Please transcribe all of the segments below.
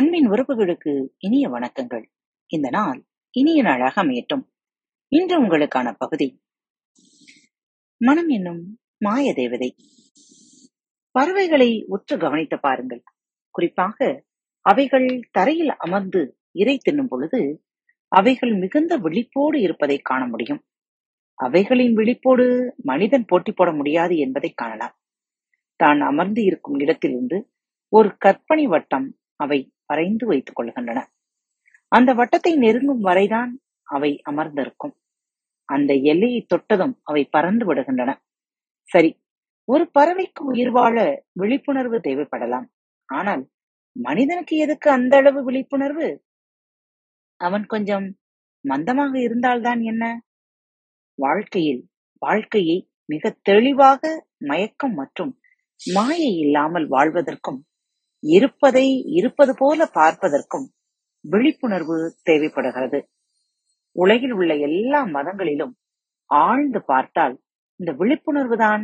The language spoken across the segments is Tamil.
அன்பின் உறவுகளுக்கு இனிய வணக்கங்கள். இந்த நாள் இனிய நாளாக அமையட்டும். இன்று உங்களுக்கான பகுதி மனம் என்னும் மாய தேவதை. பறவைகளை உற்று கவனித்து பாருங்கள். குறிப்பாக அவைகள் தரையில் அமர்ந்து இறை தின்னும் பொழுது அவைகள் மிகுந்த விழிப்போடு இருப்பதை காண முடியும். அவைகளின் விழிப்போடு மனிதன் போட்டி போட முடியாது என்பதை காணலாம். தான் அமர்ந்து இருக்கும் இடத்திலிருந்து ஒரு கற்பனை வட்டம் அவை வரைந்து வைத்துக் கொள்கின்றன. அந்த வட்டத்தை நெருங்கும் வரைதான் அவை அமர்ந்திருக்கும். அந்த எல்லையை தொட்டதும் அவை பறந்து விடுகின்றன. சரி ஒரு பறவைக்கு உயிர் வாழ விழிப்புணர்வு தேவைப்படலாம். ஆனால் மனிதனுக்கு எதுக்கு அந்த அளவு விழிப்புணர்வு? அவன் கொஞ்சம் மந்தமாக இருந்தால்தான் என்ன? வாழ்க்கையில் வாழ்க்கையை மிக தெளிவாக மயக்கம் மற்றும் மாயை இல்லாமல் வாழ்வதற்கும் இருப்பதை இருப்பது போல பார்ப்பதற்கும் விழிப்புணர்வு தேவைப்படுகிறது. உலகில் உள்ள எல்லா மதங்களிலும் ஆழ்ந்து பார்த்தால் இந்த விழிப்புணர்வு தான்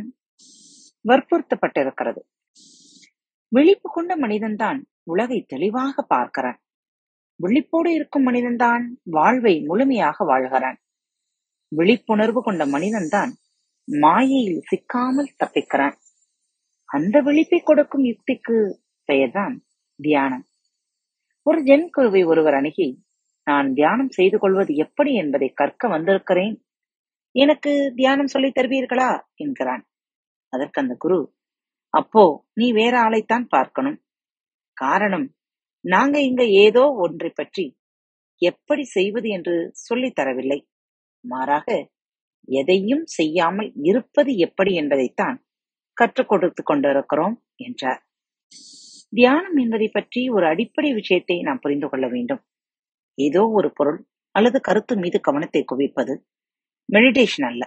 வற்புறுத்தப்பட்டிருக்கிறது. விழிப்பு கொண்ட மனிதன்தான் உலகை தெளிவாக பார்க்கிறான். விழிப்போடு இருக்கும் மனிதன்தான் வாழ்வை முழுமையாக வாழ்கிறான். விழிப்புணர்வு கொண்ட மனிதன்தான் மாயையில் சிக்காமல் தப்பிக்கிறான். அந்த விழிப்பை கொடுக்கும் யுக்திக்கு பெயர்தான் தியானம். ஒரு ஜென் குருவை ஒருவர் அணுகி நான் தியானம் செய்து கொள்வது எப்படி என்பதை கற்க வந்திருக்கிறேன். எனக்கு தியானம் சொல்லித் தருவீர்களா? என்கிறான். அதற்கு அந்த குரு அப்போ நீ வேற ஆளைத்தான் பார்க்கணும். காரணம் நாங்க இங்க ஏதோ ஒன்றை பற்றி எப்படி செய்வது என்று சொல்லித் தரவில்லை. மாறாக எதையும் செய்யாமல் இருப்பது எப்படி என்பதைத்தான் கற்றுக் கொடுத்து கொண்டிருக்கிறோம் என்றார். தியானம் என்பதை பற்றி ஒரு அடிப்படை விஷயத்தை நாம் புரிந்து கொள்ள வேண்டும். ஏதோ ஒரு பொருள் அல்லது கருத்து மீது கவனத்தை குவிப்பது மெடிடேஷன் அல்ல.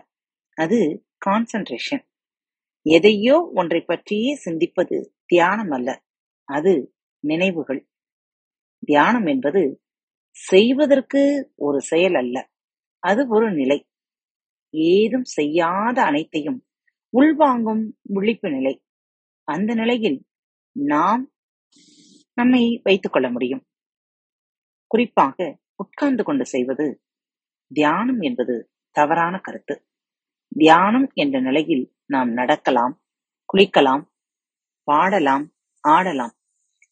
அது கான்சன்ட்ரேஷன் எதையோ ஒன்றை பற்றியே சிந்திப்பது தியானம் அல்ல. அது நினைவுகள். தியானம் என்பது செய்வதற்கு ஒரு செயல் அல்ல. அது ஒரு நிலை. ஏதும் செய்யாத அனைத்தையும் உள்வாங்கும் விழிப்பு நிலை. அந்த நிலையில் நாம் நம்மை வைத்துக் கொள்ள முடியும். குறிப்பாக உட்கார்ந்து கொண்டு செய்வது தியானம் என்பது தவறான கருத்து. தியானம் என்ற நிலையில் நாம் நடக்கலாம் குளிக்கலாம் பாடலாம் ஆடலாம்.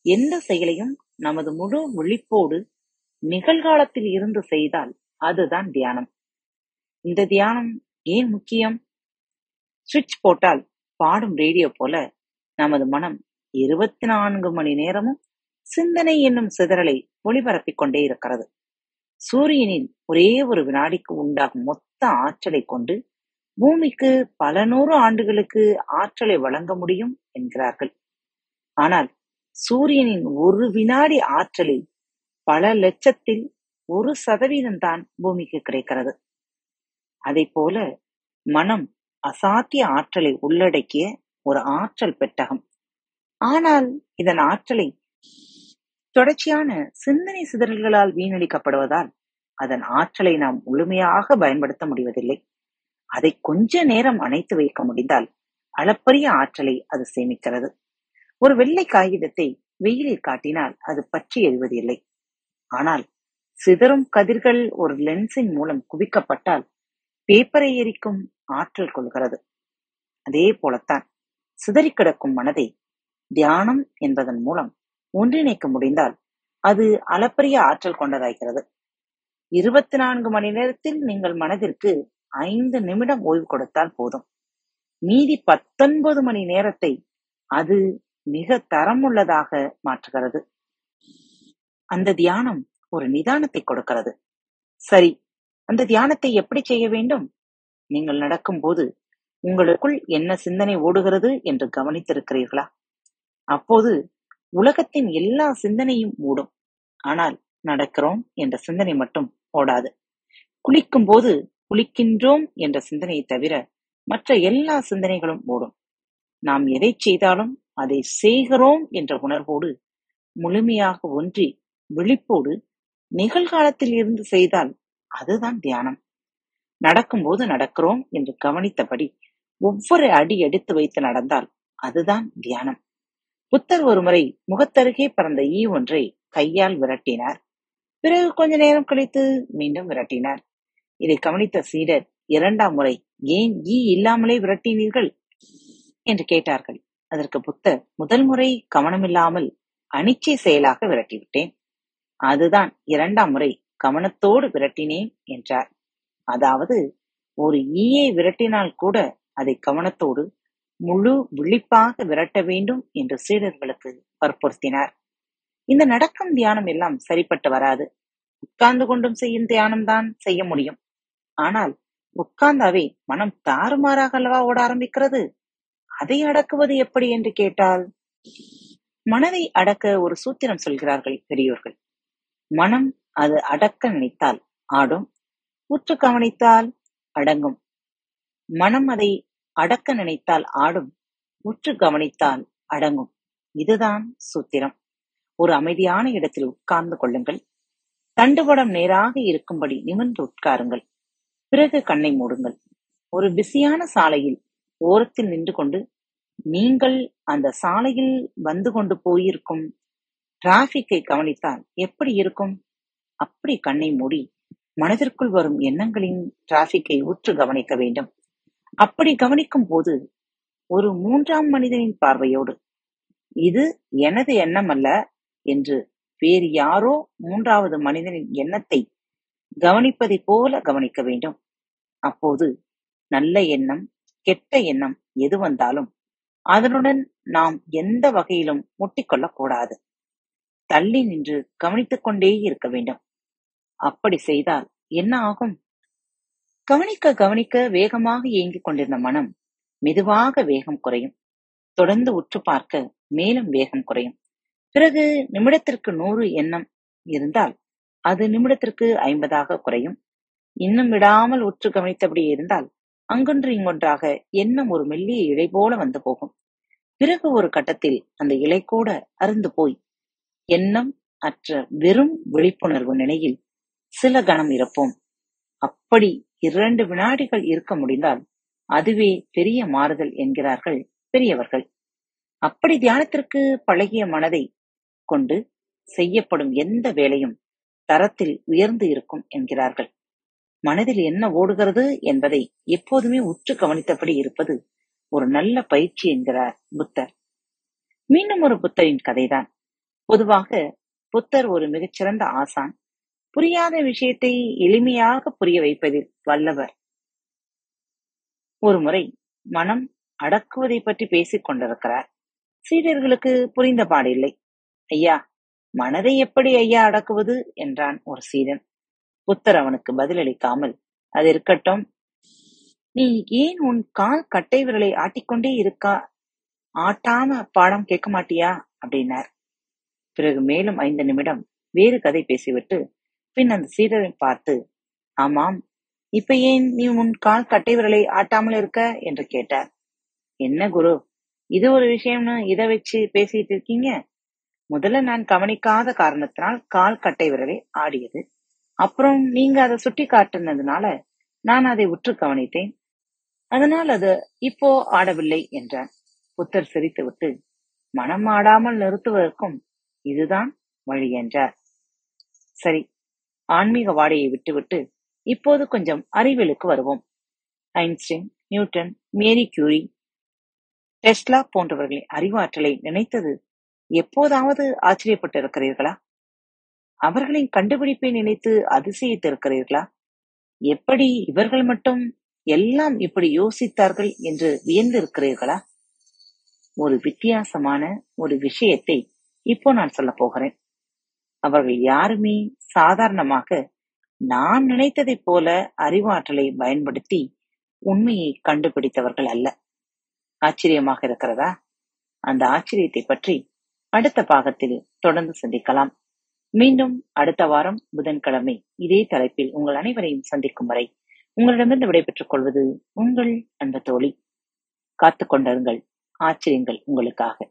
எந்த செயலையும் நமது முழு விழிப்போடு நிகழ்காலத்தில் இருந்து செய்தால் அதுதான் தியானம். இந்த தியானம் ஏன் முக்கியம்? சுவிட்ச் போட்டால் பாடும் ரேடியோ போல நமது மனம் இருபத்தி நான்கு மணி நேரமும் சிந்தனை என்னும் சிதறலை ஒளிபரப்பிக் கொண்டே இருக்கிறது. சூரியனின் ஒரே ஒரு வினாடிக்கு உண்டாகும் மொத்த ஆற்றலை கொண்டு பூமிக்கு பல நூறு ஆண்டுகளுக்கு ஆற்றலை வழங்க முடியும் என்கிறார்கள். ஆனால் சூரியனின் ஒரு வினாடி ஆற்றலில் பல லட்சத்தில் ஒரு சதவீதம் தான் பூமிக்கு கிடைக்கிறது. அதை போல மனம் அசாத்திய ஆற்றலை உள்ளடக்கிய ஒரு ஆற்றல் பெட்டகம். ஆனால் இதன் ஆற்றலை தொடர்ச்சியான சிந்தனை சிதறல்களால் வீணடிக்கப்படுவதால் அதன் ஆற்றலை நாம் முழுமையாக பயன்படுத்த முடிவதில்லை. அதை கொஞ்ச நேரம் அணைத்து வைக்க முடிந்தால் அளப்பரிய ஆற்றலை அது சேமிக்கிறது. ஒரு வெள்ளை காகிதத்தை வெயிலில் காட்டினால் அது பற்றி எழுவதில்லை. ஆனால் சிதறும் கதிர்கள் ஒரு லென்ஸின் மூலம் குவிக்கப்பட்டால் பேப்பரை எரிக்கும் ஆற்றல் கொள்கிறது. அதே போலத்தான் சிதறி கிடக்கும் மனதை தியானம் என்பதன் மூலம் ஒன்றிணைக்க முடிந்தால் அது அளப்பரிய ஆற்றல் கொண்டதாகிறது. இருபத்தி நான்கு மணி நேரத்தில் நீங்கள் மனதிற்கு ஐந்து நிமிடம் ஓய்வு கொடுத்தால் போதும். மீதி பத்தொன்பது மணி நேரத்தை அது மிக தரமுள்ளதாக மாற்றுகிறது. அந்த தியானம் ஒரு நிதானத்தை கொடுக்கிறது. சரி அந்த தியானத்தை எப்படி செய்ய வேண்டும்? நீங்கள் நடக்கும்போது உங்களுக்குள் என்ன சிந்தனை ஓடுகிறது என்று கவனித்திருக்கிறீர்களா? அப்போது உலகத்தின் எல்லா சிந்தனையும் மூடும். ஆனால் நடக்கிறோம் என்ற சிந்தனை மட்டும் ஓடாது. குளிக்கும் போது குளிக்கின்றோம் என்ற சிந்தனையை தவிர மற்ற எல்லா சிந்தனைகளும் ஓடும் நாம் எதை செய்தாலும் அதை செய்கிறோம் என்ற உணர்வோடு முழுமையாக ஒன்றி விழிப்போடு நிகழ்காலத்தில் இருந்து செய்தால் அதுதான் தியானம். நடக்கும்போது நடக்கிறோம் என்று கவனித்தபடி ஒவ்வொரு அடி எடுத்து வைத்து நடந்தால் அதுதான் தியானம். புத்தர் ஒருமுறை முகத்தருகே பறந்த ஈ ஒன்றை கையால் விரட்டினார். பிறகு கொஞ்ச நேரம் கழித்து மீண்டும் விரட்டினார். இதை கவனித்த சீடர் இரண்டாம் முறை ஏன் ஈ இல்லாமலே விரட்டினீர்கள்? என்று கேட்டார்கள். அதற்கு புத்தர் முதல் முறை கவனமில்லாமல் அனிச்சை செயலாக விரட்டிவிட்டேன். அதுதான் இரண்டாம் முறை கவனத்தோடு விரட்டினேன் என்றார். அதாவது ஒரு ஈயை விரட்டினால் கூட அதை கவனத்தோடு முழு விழிப்பாக விரட்ட வேண்டும் என்று சீடர்களுக்கு வற்புறுத்தினார். இந்த நடக்கும் தியானம் எல்லாம் சரிப்பட்டு வராது. உட்கார்ந்து கொண்டும் செய்யும் தியானம்தான் செய்ய முடியும். ஆனால் உட்கார்ந்தாவே மனம் தாறுமாறாக அல்லவா ஓட ஆரம்பிக்கிறது? அதை அடக்குவது எப்படி என்று கேட்டால் மனதை அடக்க ஒரு சூத்திரம் சொல்கிறார்கள் பெரியோர்கள். மனம் அது அடக்க நினைத்தால் ஆடும் உற்று கவனித்தால் அடங்கும். மனம் அதை அடக்க நினைத்தால் ஆடும் உற்று கவனித்தால் அடங்கும். இதுதான் சூத்திரம். ஒரு அமைதியான இடத்தில் உட்கார்ந்து கொள்ளுங்கள். தண்டுபடம் நேராக இருக்கும்படி நிமிர்ந்து உட்காருங்கள். பிறகு கண்ணை மூடுங்கள். ஒரு பிஸியான சாலையில் ஓரத்தில் நின்று கொண்டு நீங்கள் அந்த சாலையில் வந்து கொண்டு போயிருக்கும் டிராபிக்கை கவனித்தால் எப்படி இருக்கும்? அப்படி கண்ணை மூடி மனதிற்குள் வரும் எண்ணங்களின் டிராபிக்கை உற்று கவனிக்க வேண்டும். அப்படி கவனிக்கும் போது ஒரு மூன்றாம் மனிதனின் பார்வையோடு இது எனது எண்ணம் அல்ல என்று வேறு யாரோ மூன்றாவது மனிதனின் எண்ணத்தை கவனிப்பதை போல கவனிக்க வேண்டும். அப்போது நல்ல எண்ணம் கெட்ட எண்ணம் எது வந்தாலும் அதனுடன் நாம் எந்த வகையிலும் முட்டிக்கொள்ளக் கூடாது. தள்ளி நின்று கவனித்துக் கொண்டே இருக்க வேண்டும். அப்படி செய்தால் என்ன ஆகும்? கவனிக்க கவனிக்க வேகமாக இயங்கிக் கொண்டிருந்த மனம் மெதுவாக வேகம் குறையும். தொடர்ந்து உற்று பார்க்க மேலும் வேகம் குறையும். பிறகு நிமிடத்திற்கு நூறு எண்ணம் இருந்தால் அது நிமிடத்திற்கு ஐம்பதாக குறையும். இன்னும் விடாமல் உற்று கவனித்தபடியே இருந்தால் அங்கொன்று இங்கொன்றாக எண்ணம் ஒரு மெல்லிய இழை போல வந்து போகும். பிறகு ஒரு கட்டத்தில் அந்த இலை கூட அருந்து போய் எண்ணம் அற்ற வெறும் விழிப்புணர்வு நிலையில் சில கணம் இருப்போம். அப்படி இரண்டு வினாடிகள் இருக்க முடிந்தால் அதுவே பெரிய மாறுதல் என்கிறார்கள் பெரியவர்கள். அப்படி தியானத்திற்கு பழகிய மனதை கொண்டு செய்யப்படும் எந்த வேலையும் தரத்தில் உயர்ந்து இருக்கும் என்கிறார்கள். மனதில் என்ன ஓடுகிறது என்பதை எப்போதுமே உற்று கவனித்தபடி இருப்பது ஒரு நல்ல பயிற்சி என்கிறார் புத்தர். மீண்டும் ஒரு புத்தரின் கதைதான். பொதுவாக புத்தர் ஒரு மிகச்சிறந்த ஆசான். புரியாத விஷயத்தை எளிமையாக புரிய வைப்பதில் வல்லவர். ஒருமுறை மனம் அடக்குவதை பற்றி பேசிக் கொண்டிருக்கிறார். சீடர்களுக்கு புரிந்த பாடில்லை. ஐயா மனதை எப்படி ஐயா அடக்குவது? என்றான் ஒரு சீடன். புத்தர் அவனுக்கு பதிலளிக்காமல் அது இருக்கட்டும். நீ ஏன் உன் கால் கட்டை விரலை ஆட்டிக்கொண்டே இருக்கா? ஆட்டாம பாடம் கேட்க மாட்டியா? அப்படின்னார். பிறகு மேலும் ஐந்து நிமிடம் வேறு கதை பேசிவிட்டு பின் அந்த சீடரை பார்த்து ஆமாம் இப்ப ஏன் நீ உன் கால் கட்டை விரலை ஆட்டாமல் இருக்க? என்று கேட்டார். என்ன குரு இது ஒரு விஷயம்னு இதை வச்சு பேசிட்டு இருக்கீங்க? முதல்ல நான் கவனிக்காத காரணத்தினால் கால் கட்டை விரலை ஆடியது. அப்புறம் நீங்க அதை சுட்டி காட்டுனதுனால நான் அதை உற்று கவனித்தேன். அதனால் அது இப்போ ஆடவில்லை என்றார். புத்தர் சிரித்துவிட்டு மனம் ஆடாமல் நிறுத்துவதற்கும் இதுதான் வழி என்றார். சரி ஆன்மீக வாடையை விட்டுவிட்டு இப்போது கொஞ்சம் அறிவியலுக்கு வருவோம். Einstein Newton Marie Curie Tesla போன்றவர்களின் அறிவாற்றலை நினைத்தது எப்போதாவது ஆச்சரியப்பட்டிருக்கிறீர்களா? அவர்களின் கண்டுபிடிப்பை நினைத்து அதிசயித்திருக்கிறீர்களா? எப்படி இவர்கள் மட்டும் எல்லாம் இப்படி யோசித்தார்கள் என்று வியந்திருக்கிறீர்களா? ஒரு வித்தியாசமான ஒரு விஷயத்தை இப்போ நான் சொல்ல போகிறேன். அவர்கள் யாருமே சாதாரணமாக நான் நினைத்ததைப் போல அறிவாற்றலை பயன்படுத்தி உண்மையை கண்டுபிடித்தவர்கள் அல்ல. ஆச்சரியமாக இருக்கிறதா? அந்த ஆச்சரியத்தை பற்றி அடுத்த பாகத்தில் தொடர்ந்து சந்திக்கலாம். மீண்டும் அடுத்த வாரம் புதன்கிழமை இதே தலைப்பில் உங்கள் அனைவரையும் சந்திக்கும் வரை உங்களிடமிருந்து விடைபெற்றுக் கொள்வது உங்கள் அன்பு தோழி. காத்துக் கொண்டிருங்கள் ஆச்சரியங்கள் உங்களுக்காக.